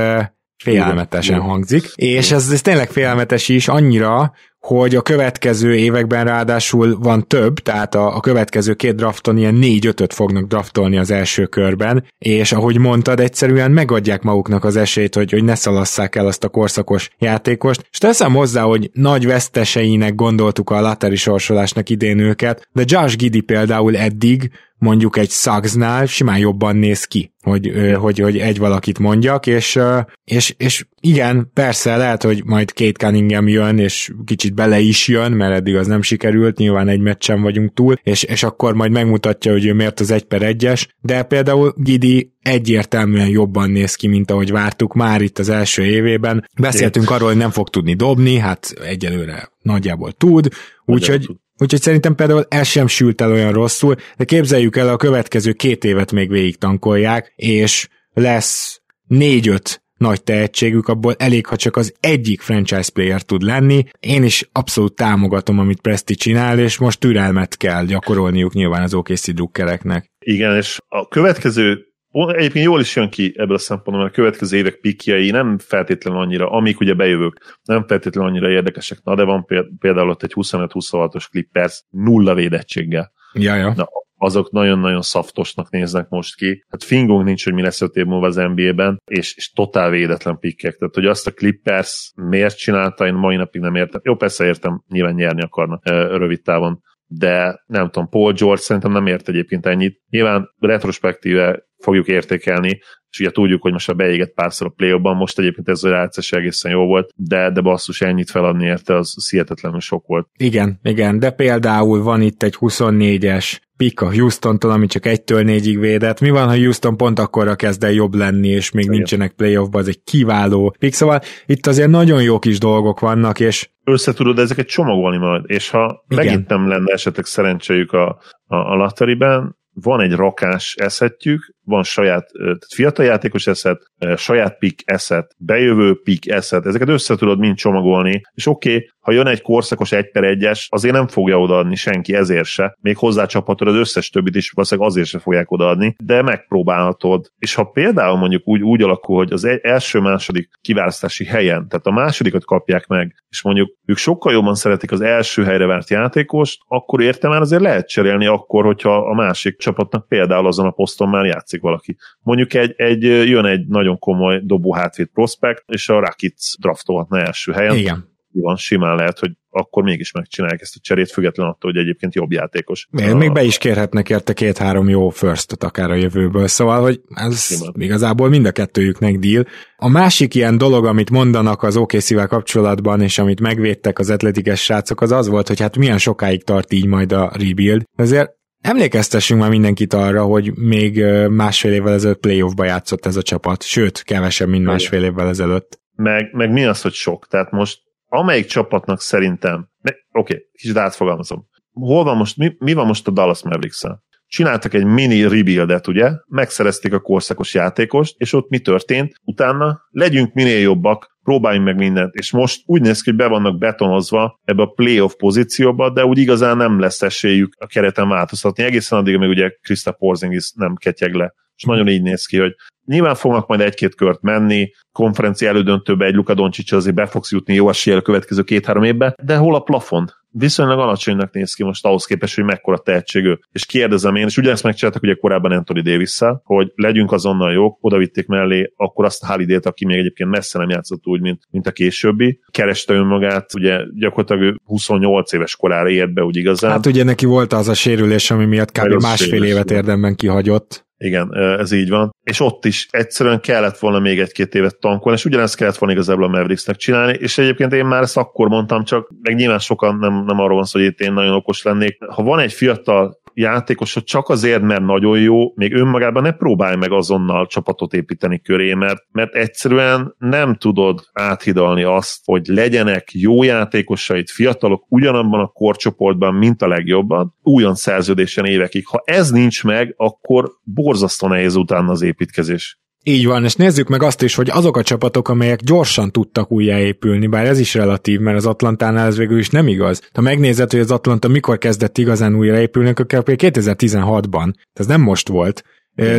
félelmetesen hangzik, és ez, ez tényleg félelmetes is annyira, hogy a következő években ráadásul van több, tehát a, a következő két drafton ilyen négy-ötöt fognak draftolni az első körben, és ahogy mondtad, egyszerűen megadják maguknak az esélyt, hogy, hogy ne szalasszák el azt a korszakos játékost, és teszem hozzá, hogy nagy veszteseinek gondoltuk a lateri sorsolásnak idén őket, de Josh Giddy például eddig mondjuk egy Suggsnál simán jobban néz ki, hogy, hogy, hogy egy valakit mondjak, és, és, és igen, persze lehet, hogy majd Kate Cunningham jön, és kicsit bele is jön, mert eddig az nem sikerült, nyilván egy meccsen vagyunk túl, és, és akkor majd megmutatja, hogy ő miért az egy per egyes, de például Gidi egyértelműen jobban néz ki, mint ahogy vártuk már itt az első évében. Beszéltünk arról, hogy nem fog tudni dobni, hát egyelőre nagyjából tud, úgyhogy Úgyhogy szerintem például ez sem sült el olyan rosszul, de képzeljük el, a következő két évet még végig tankolják, és lesz négy-öt nagy tehetségük, abból elég, ha csak az egyik franchise player tud lenni. Én is abszolút támogatom, amit Presti csinál, és most türelmet kell gyakorolniuk nyilván az OKC drukkereknek. Igen, és a következő Egyébként jól is jön ki ebből a szempontból, mert a következő évek pikjai nem feltétlenül annyira, amik ugye bejövők, nem feltétlenül annyira érdekesek. Na, de van például ott egy 25-26-os Clippers nulla védettséggel. Ja, ja. Na, azok nagyon-nagyon szaftosnak néznek most ki. Hát fingunk nincs, hogy mi lesz öt év múlva az NBA-ben, és, és totál védetlen pikkek. Tehát, hogy azt a Clippers miért csinálta, én mai napig nem értem. Jó, persze értem, nyilván nyerni akarnak rövid távon, de nem tudom, Paul George szerintem nem ért egyébként ennyit. Nyilván retrospektíve fogjuk értékelni, és ugye tudjuk, hogy most a beégett párszor a play most egyébként ez a játszás egészen jó volt, de, de basszus ennyit feladni érte, az hihetetlenül sok volt. Igen, igen, de például van itt egy 24-es pick a Houston-tól, ami csak egytől négyig védett. Mi van, ha Houston pont akkorra kezd el jobb lenni, és még nincsenek playoffban, az egy kiváló pick. Szóval itt azért nagyon jó kis dolgok vannak, és össze tudod ezeket csomagolni majd, és ha Igen. megint nem lenne esetleg szerencséjük a, a, a lotteriben, van egy rakás eszetjük, van saját, tehát fiatal játékos eszet, saját pick eszet, bejövő pick eszet, ezeket össze tudod mind csomagolni, és oké, okay, ha jön egy korszakos 1 per 1-es, azért nem fogja odaadni senki ezért se, még hozzácsaphatod az összes többit is, valószínűleg azért se fogják odaadni, de megpróbálhatod. És ha például mondjuk úgy, úgy alakul, hogy az első-második kiválasztási helyen, tehát a másodikat kapják meg, és mondjuk ők sokkal jobban szeretik az első helyre várt játékost, akkor értem már azért lehet cserélni akkor, hogyha a másik csapatnak például azon a poszton már játszik valaki. Mondjuk egy, egy jön egy nagyon komoly dobó hátvéd prospekt, és a Rakic draftolhatna első helyen. Igen van, simán lehet, hogy akkor mégis megcsinálják ezt a cserét, független attól, hogy egyébként jobb játékos. Még, a... még be is kérhetnek érte két-három jó first akár a jövőből, szóval, hogy ez simán. igazából mind a kettőjüknek deal. A másik ilyen dolog, amit mondanak az okc kapcsolatban, és amit megvédtek az atletikes srácok, az az volt, hogy hát milyen sokáig tart így majd a rebuild. Ezért Emlékeztessünk már mindenkit arra, hogy még másfél évvel ezelőtt playoffba játszott ez a csapat, sőt, kevesebb, mint másfél évvel ezelőtt. Meg, meg mi az, hogy sok? Tehát most amelyik csapatnak szerintem, oké, okay, kicsit átfogalmazom, hol van most, mi, mi van most a Dallas mavericks -el? Csináltak egy mini rebuildet, ugye, megszerezték a korszakos játékost, és ott mi történt? Utána legyünk minél jobbak, próbáljunk meg mindent, és most úgy néz ki, hogy be vannak betonozva ebbe a playoff pozícióba, de úgy igazán nem lesz esélyük a kereten változtatni, egészen addig, amíg ugye Krista Porzingis nem ketyeg le. És nagyon így néz ki, hogy Nyilván fognak majd egy-két kört menni, konferencia elődöntőbe egy Luka Doncic azért be fogsz jutni jó eséllyel a következő két-három évben, de hol a plafon? Viszonylag alacsonynak néz ki most ahhoz képest, hogy mekkora tehetség ő. És kérdezem én, és ugyanezt megcsináltak ugye korábban Anthony davis hogy legyünk azonnal jók, oda vitték mellé akkor azt a Halidét, aki még egyébként messze nem játszott úgy, mint, mint a későbbi. Kereste önmagát, ugye gyakorlatilag 28 éves korára ért be úgy igazán. Hát ugye neki volt az a sérülés, ami miatt kb. másfél évet érdemben kihagyott. Igen, ez így van. És ott is egyszerűen kellett volna még egy-két évet tankolni, és ugyanezt kellett volna igazából a Mavericksnek csinálni, és egyébként én már ezt akkor mondtam, csak meg nyilván sokan nem, nem arról van szó, hogy itt én nagyon okos lennék. Ha van egy fiatal játékos, csak azért, mert nagyon jó, még önmagában ne próbálj meg azonnal csapatot építeni köré, mert, mert egyszerűen nem tudod áthidalni azt, hogy legyenek jó játékosait, fiatalok ugyanabban a korcsoportban, mint a legjobban, újon szerződésen évekig. Ha ez nincs meg, akkor borzasztó nehéz utána az építkezés. Így van, és nézzük meg azt is, hogy azok a csapatok, amelyek gyorsan tudtak újjáépülni, bár ez is relatív, mert az Atlantánál ez végül is nem igaz. Ha megnézed, hogy az Atlanta mikor kezdett igazán újraépülni, akkor 2016-ban, ez nem most volt,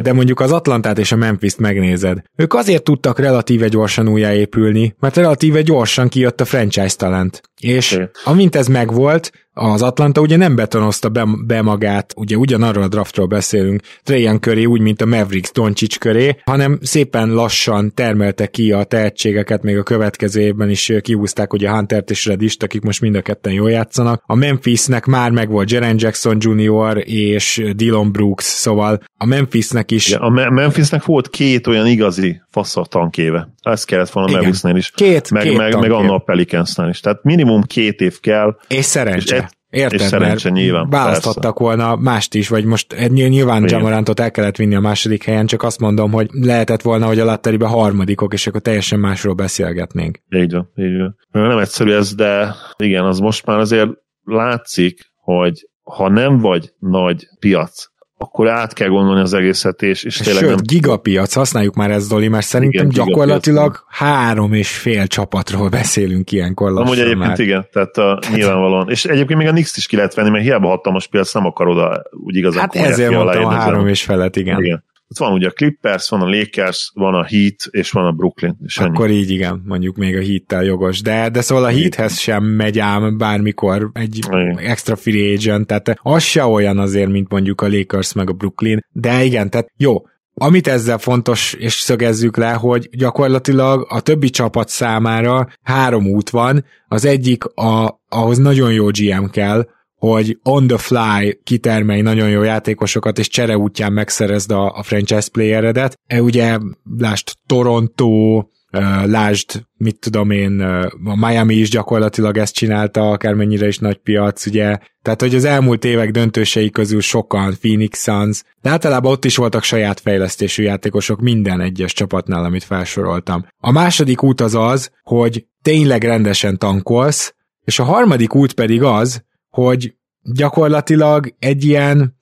de mondjuk az Atlantát és a Memphis-t megnézed. Ők azért tudtak relatíve gyorsan újjáépülni, mert relatíve gyorsan kijött a franchise talent. És amint ez megvolt, az Atlanta ugye nem betonozta be, be magát, ugye ugyanarról a draftról beszélünk, Trajan köré, úgy, mint a Mavericks Doncic köré, hanem szépen lassan termelte ki a tehetségeket, még a következő évben is kihúzták ugye Huntert és Redist, akik most mind a ketten jól játszanak. A Memphisnek már megvolt Jaren Jackson Jr. és Dylan Brooks, szóval a Memphisnek is... Ja, a Memphisnek volt két olyan igazi fasz a tankéve. Ezt kellett volna Mavericksnél is. Két, meg, két meg, meg anna a Pelicansnál is. Tehát minimum két év kell. És szerencse. És Érted, és szerencse, mert nyilván, választhattak persze. volna mást is, vagy most nyilván Jamarantot el kellett vinni a második helyen, csak azt mondom, hogy lehetett volna, hogy a latteribe harmadikok, és akkor teljesen másról beszélgetnénk. Így van, így van. Nem egyszerű ez, de igen, az most már azért látszik, hogy ha nem vagy nagy piac, akkor át kell gondolni az egészet, és, és tényleg Sőt, nem... gigapiac, használjuk már ezt, Doli, mert szerintem igen, gyakorlatilag gigapiac. három és fél csapatról beszélünk ilyenkor lassan Amúgy egyébként már. igen, tehát a, nyilvánvalóan. És egyébként még a Nix is ki lehet venni, mert hiába hatalmas piac, nem akar oda úgy igazán Hát ezért mondtam a három és felet, igen. igen. Ott van ugye a Clippers, van a Lakers, van a Heat, és van a Brooklyn. És Akkor ennyi. így igen, mondjuk még a Heat-tel jogos. De, de szóval a Heathez sem megy ám bármikor egy igen. extra free agent, tehát az se olyan azért, mint mondjuk a Lakers meg a Brooklyn. De igen, tehát jó, amit ezzel fontos, és szögezzük le, hogy gyakorlatilag a többi csapat számára három út van. Az egyik, a, ahhoz nagyon jó GM kell, hogy on the fly kitermelj nagyon jó játékosokat, és csere útján megszerezd a, a franchise playeredet. E, ugye, lásd Toronto, lásd, mit tudom én, a Miami is gyakorlatilag ezt csinálta, akármennyire is nagy piac, ugye. Tehát, hogy az elmúlt évek döntősei közül sokan, Phoenix Suns, de általában ott is voltak saját fejlesztésű játékosok minden egyes csapatnál, amit felsoroltam. A második út az az, hogy tényleg rendesen tankolsz, és a harmadik út pedig az, hogy gyakorlatilag egy ilyen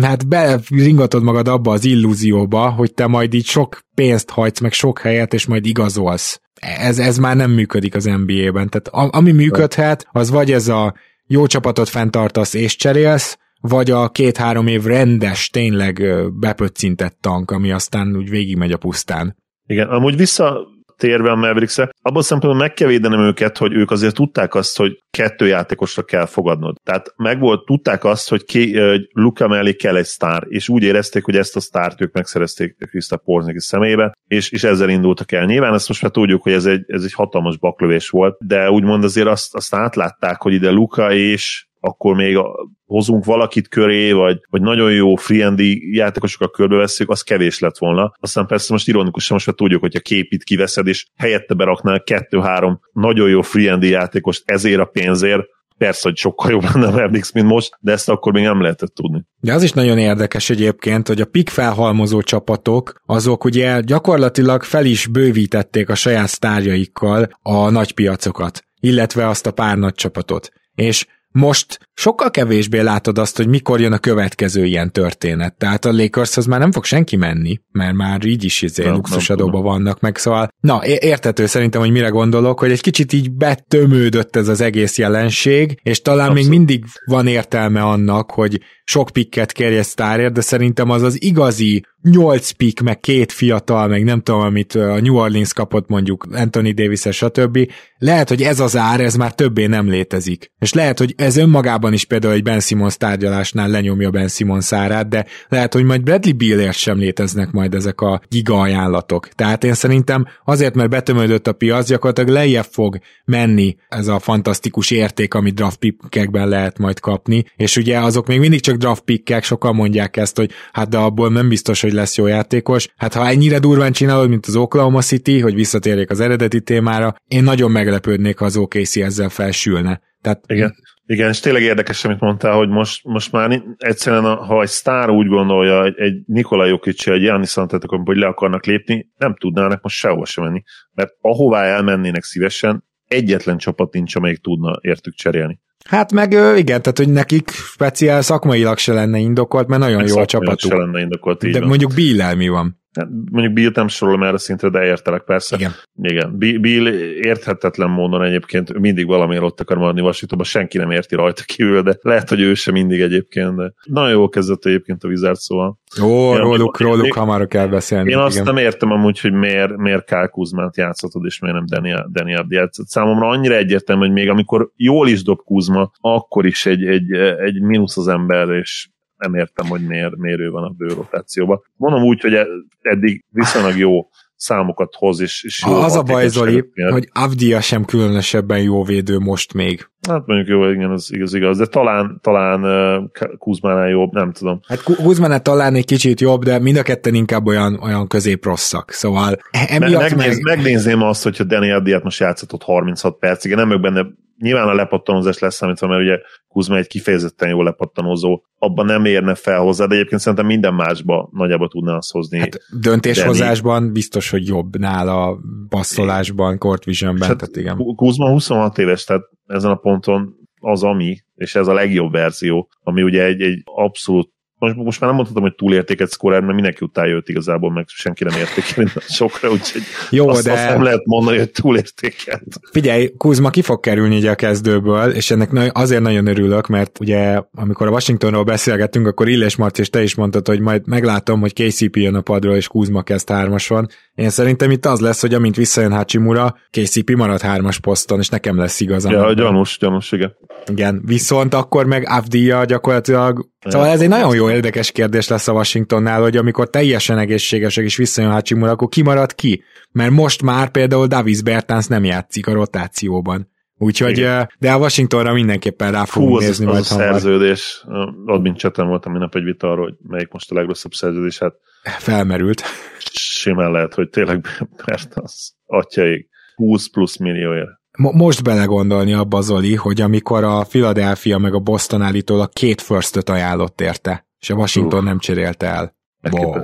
hát beringatod magad abba az illúzióba, hogy te majd így sok pénzt hajtsz, meg sok helyet, és majd igazolsz. Ez, ez már nem működik az NBA-ben. Tehát ami működhet, az vagy ez a jó csapatot fenntartasz és cserélsz, vagy a két-három év rendes, tényleg bepöccintett tank, ami aztán úgy végigmegy a pusztán. Igen, amúgy vissza térve a mavericks abban szempontból meg kell védenem őket, hogy ők azért tudták azt, hogy kettő játékosra kell fogadnod. Tehát megvolt, tudták azt, hogy, ki, hogy Luka mellé kell egy sztár, és úgy érezték, hogy ezt a sztárt ők megszerezték Krista Porzingis szemébe, és, és ezzel indultak el. Nyilván ezt most már tudjuk, hogy ez egy, ez egy hatalmas baklövés volt, de úgymond azért azt, azt átlátták, hogy ide Luka és akkor még a, hozunk valakit köré, vagy, vagy nagyon jó friendi játékosokat körbeveszünk, az kevés lett volna. Aztán persze most ironikusan most már tudjuk, hogy a képit kiveszed, és helyette beraknál kettő-három nagyon jó friendi játékost ezért a pénzért, persze, hogy sokkal jobb lenne a Mavericks, mint most, de ezt akkor még nem lehetett tudni. De az is nagyon érdekes egyébként, hogy a pik felhalmozó csapatok, azok ugye gyakorlatilag fel is bővítették a saját sztárjaikkal a nagy piacokat, illetve azt a pár nagy csapatot. És most sokkal kevésbé látod azt, hogy mikor jön a következő ilyen történet. Tehát a Lakershoz már nem fog senki menni, mert már így is izé luxusadóban vannak meg, szóval na, értető szerintem, hogy mire gondolok, hogy egy kicsit így betömődött ez az egész jelenség, és talán Abszolút. még mindig van értelme annak, hogy sok pikket kérje sztárért, de szerintem az az igazi 8 pick, meg két fiatal, meg nem tudom, amit a New Orleans kapott mondjuk Anthony davis stb. Lehet, hogy ez az ár, ez már többé nem létezik. És lehet, hogy ez önmagában is például egy Ben Simmons tárgyalásnál lenyomja Ben Simmons árát, de lehet, hogy majd Bradley Billért sem léteznek majd ezek a giga ajánlatok. Tehát én szerintem azért, mert betömődött a piac, gyakorlatilag lejjebb fog menni ez a fantasztikus érték, amit draft pickekben lehet majd kapni, és ugye azok még mindig csak draft pickek, sokan mondják ezt, hogy hát de abból nem biztos, hogy lesz jó játékos. Hát ha ennyire durván csinálod, mint az Oklahoma City, hogy visszatérjék az eredeti témára, én nagyon meglepődnék, ha az OKC ezzel felsülne. Tehát Igen. Igen, és tényleg érdekes, amit mondtál, hogy most, most már egyszerűen, ha egy sztár úgy gondolja, egy, egy Nikola Jokic, egy Giannis Antetokounmpo, hogy le akarnak lépni, nem tudnának most sehova sem menni. Mert ahová elmennének szívesen, egyetlen csapat nincs, amelyik tudna értük cserélni. Hát meg igen, tehát hogy nekik speciál szakmailag se lenne indokolt, mert nagyon meg jó a csapatuk. se lenne indokolt, így De van. mondjuk Billel mi van? Hát, mondjuk Bill nem sorolom erre szintre, de értelek persze. Igen. Igen. Bill érthetetlen módon egyébként mindig valamiért ott akar maradni Washingtonban, senki nem érti rajta kívül, de lehet, hogy ő sem mindig egyébként, de nagyon jól kezdett egyébként a Wizard, szóval. Ó, ja, róluk, róluk én, hamar kell beszélni. Én igen. azt nem értem amúgy, hogy miért, miért Kyle Kuzmát játszhatod, és miért nem Daniel, Daniel játszott. Számomra annyira egyértelmű, hogy még amikor jól is dob Kuzma, akkor is egy, egy, egy mínusz az ember, és nem értem, hogy miért, miért ő van a bő rotációban. Mondom úgy, hogy eddig viszonylag jó számokat hoz, és, és jó Az a baj, Zoli, hogy Avdia sem különösebben jó védő most még. Hát mondjuk jó, igen, az igaz, igaz, de talán, talán Kuzmánál jobb, nem tudom. Hát Kuzmánál talán egy kicsit jobb, de mind a ketten inkább olyan, olyan középrosszak, szóval emiatt Megnéz, meg... Megnézném azt, hogyha Danny Avdiát most játszott 36 percig, nem meg benne nyilván a lepattanózás lesz számítva, mert ugye Kuzma egy kifejezetten jó lepattanózó, abban nem érne fel hozzá, de egyébként szerintem minden másba nagyjából tudná azt hozni. Hát döntéshozásban Danny. biztos, hogy jobb nála, passzolásban, court visionben, hát tehát igen. Kuzma 26 éves, tehát ezen a ponton az ami, és ez a legjobb verzió, ami ugye egy, egy abszolút most, most már nem mondhatom, hogy túlértéket szkorer, mert mindenki utálja őt igazából, meg senki nem értékel sokra, úgyhogy Jó, azt, de... azt nem lehet mondani, hogy túlértéket. Figyelj, Kuzma ki fog kerülni ugye a kezdőből, és ennek azért nagyon örülök, mert ugye amikor a Washingtonról beszélgettünk, akkor Illes Marci és te is mondtad, hogy majd meglátom, hogy KCP jön a padról, és Kuzma kezd hármason. Én szerintem itt az lesz, hogy amint visszajön Hachimura, KCP marad hármas poszton, és nekem lesz igazam. Ja, gyanús, gyanús, igen. Igen, viszont akkor meg Avdia gyakorlatilag Szóval ez egy nagyon jó érdekes kérdés lesz a Washingtonnál, hogy amikor teljesen egészségesek és visszajön Hachimura, akkor ki marad ki? Mert most már például Davis Bertans nem játszik a rotációban. Úgyhogy, Igen. de a Washingtonra mindenképpen rá fogunk Hú, nézni az, majd az a szerződés, admin chaten voltam minap egy vita arról, hogy melyik most a legrosszabb szerződés, hát felmerült. Simán lehet, hogy tényleg Bertans atyaig 20 plusz millióért most belegondolni abba, Zoli, hogy amikor a Philadelphia meg a Boston állítólag két firstöt ajánlott érte, és a Washington uh, nem cserélte el. Wow.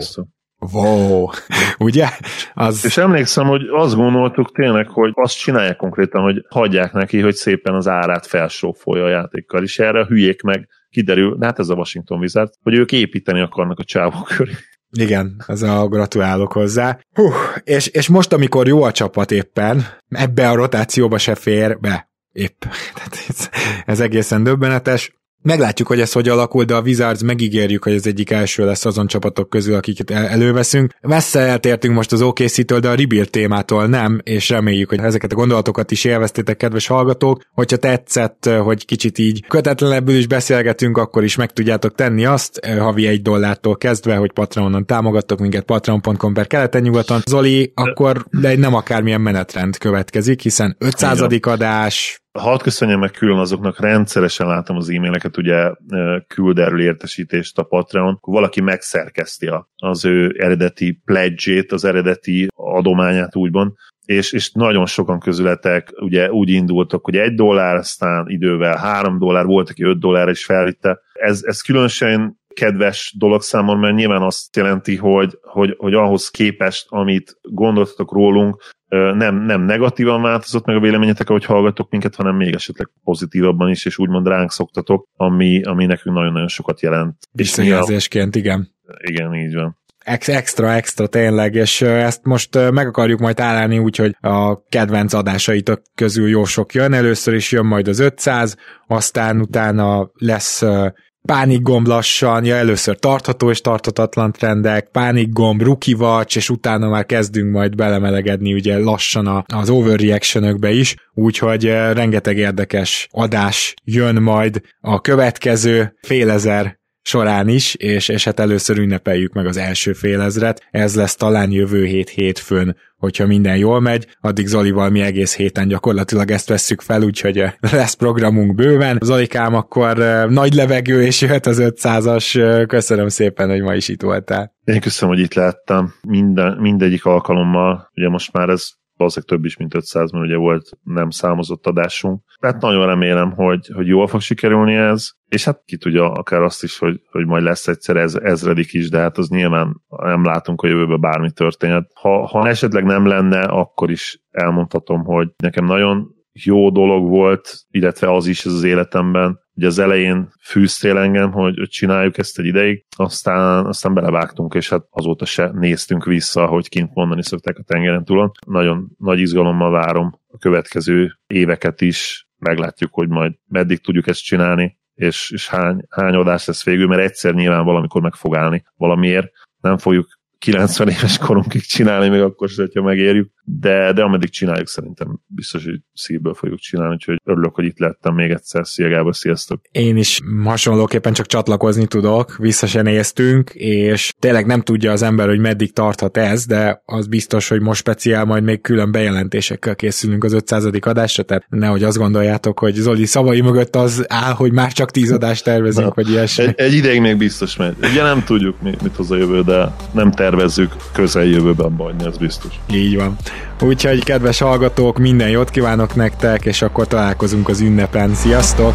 Wow. Ugye? Az... És emlékszem, hogy azt gondoltuk tényleg, hogy azt csinálják konkrétan, hogy hagyják neki, hogy szépen az árát felsófolja a játékkal, és erre a hülyék meg kiderül, hát ez a Washington Wizard, hogy ők építeni akarnak a csávok köré. Igen, ez a gratulálok hozzá. Hú, és, és most, amikor jó a csapat éppen, ebbe a rotációba se fér be. Épp. Tehát ez, ez egészen döbbenetes. Meglátjuk, hogy ez hogy alakul, de a Wizards megígérjük, hogy ez egyik első lesz azon csapatok közül, akiket el- előveszünk. Messze eltértünk most az OKC-től, de a rebuild témától nem, és reméljük, hogy ezeket a gondolatokat is élveztétek, kedves hallgatók. Hogyha tetszett, hogy kicsit így kötetlenebbül is beszélgetünk, akkor is meg tudjátok tenni azt, eh, havi egy dollártól kezdve, hogy Patreonon támogattok minket, patreon.com per keleten-nyugaton. Zoli, akkor de nem akármilyen menetrend következik, hiszen 500. adás, Hadd köszönjem meg külön azoknak, rendszeresen látom az e-maileket, ugye küld erről értesítést a Patreon, akkor valaki megszerkeszti az ő eredeti pledge az eredeti adományát úgymond, és, és nagyon sokan közületek ugye úgy indultak, hogy egy dollár, aztán idővel három dollár, volt, aki öt dollár is felvitte. Ez, ez különösen kedves dolog számomra, mert nyilván azt jelenti, hogy, hogy, hogy ahhoz képest, amit gondoltatok rólunk, nem, nem negatívan változott meg a véleményetek, ahogy hallgatok minket, hanem még esetleg pozitívabban is, és úgymond ránk szoktatok, ami, ami nekünk nagyon-nagyon sokat jelent. Visszajelzésként, igen. Igen, így van extra, extra tényleg, és ezt most meg akarjuk majd állni úgy, hogy a kedvenc adásaitok közül jó sok jön. Először is jön majd az 500, aztán utána lesz pánikgomb lassan, ja először tartható és tartatatlan trendek, pánikgomb, watch, és utána már kezdünk majd belemelegedni ugye lassan az overreaction is, úgyhogy eh, rengeteg érdekes adás jön majd a következő fél ezer során is, és, és hát először ünnepeljük meg az első félezret. Ez lesz talán jövő hét hétfőn, hogyha minden jól megy. Addig Zolival mi egész héten gyakorlatilag ezt vesszük fel, úgyhogy eh, lesz programunk bőven. Zolikám, akkor eh, nagy levegő, és jöhet az 500-as. Eh, köszönöm szépen, hogy ma is itt voltál. Én köszönöm, hogy itt láttam. Minden, mindegyik alkalommal. Ugye most már ez valószínűleg több is, mint 500, mert ugye volt nem számozott adásunk. Tehát nagyon remélem, hogy, hogy jól fog sikerülni ez, és hát ki tudja akár azt is, hogy, hogy majd lesz egyszer ez, ezredik is, de hát az nyilván nem látunk a jövőben bármi történet. Ha, ha esetleg nem lenne, akkor is elmondhatom, hogy nekem nagyon jó dolog volt, illetve az is ez az életemben, Ugye az elején fűztél engem, hogy, hogy csináljuk ezt egy ideig, aztán, aztán belevágtunk, és hát azóta se néztünk vissza, hogy kint mondani szokták a tengeren túlon. Nagyon nagy izgalommal várom a következő éveket is, meglátjuk, hogy majd meddig tudjuk ezt csinálni, és, és hány, hány adás lesz végül, mert egyszer nyilván valamikor meg fog állni valamiért. Nem fogjuk 90 éves korunkig csinálni, még akkor sem, hogyha megérjük, de, de ameddig csináljuk, szerintem biztos, hogy szívből fogjuk csinálni, úgyhogy örülök, hogy itt lettem még egyszer. Szia Gábor, sziasztok! Én is hasonlóképpen csak csatlakozni tudok, vissza se néztünk, és tényleg nem tudja az ember, hogy meddig tarthat ez, de az biztos, hogy most speciál majd még külön bejelentésekkel készülünk az 500. adásra, tehát nehogy azt gondoljátok, hogy Zoli szavai mögött az áll, hogy már csak 10 adást tervezünk, Na, vagy ilyesmi. Egy, egy ideig még biztos megy. Ugye nem tudjuk, mit hoz a jövő, de nem tervezzük közeljövőben bajni, ez biztos. Így van. Úgyhogy kedves hallgatók, minden jót kívánok nektek, és akkor találkozunk az ünnepen. Sziasztok!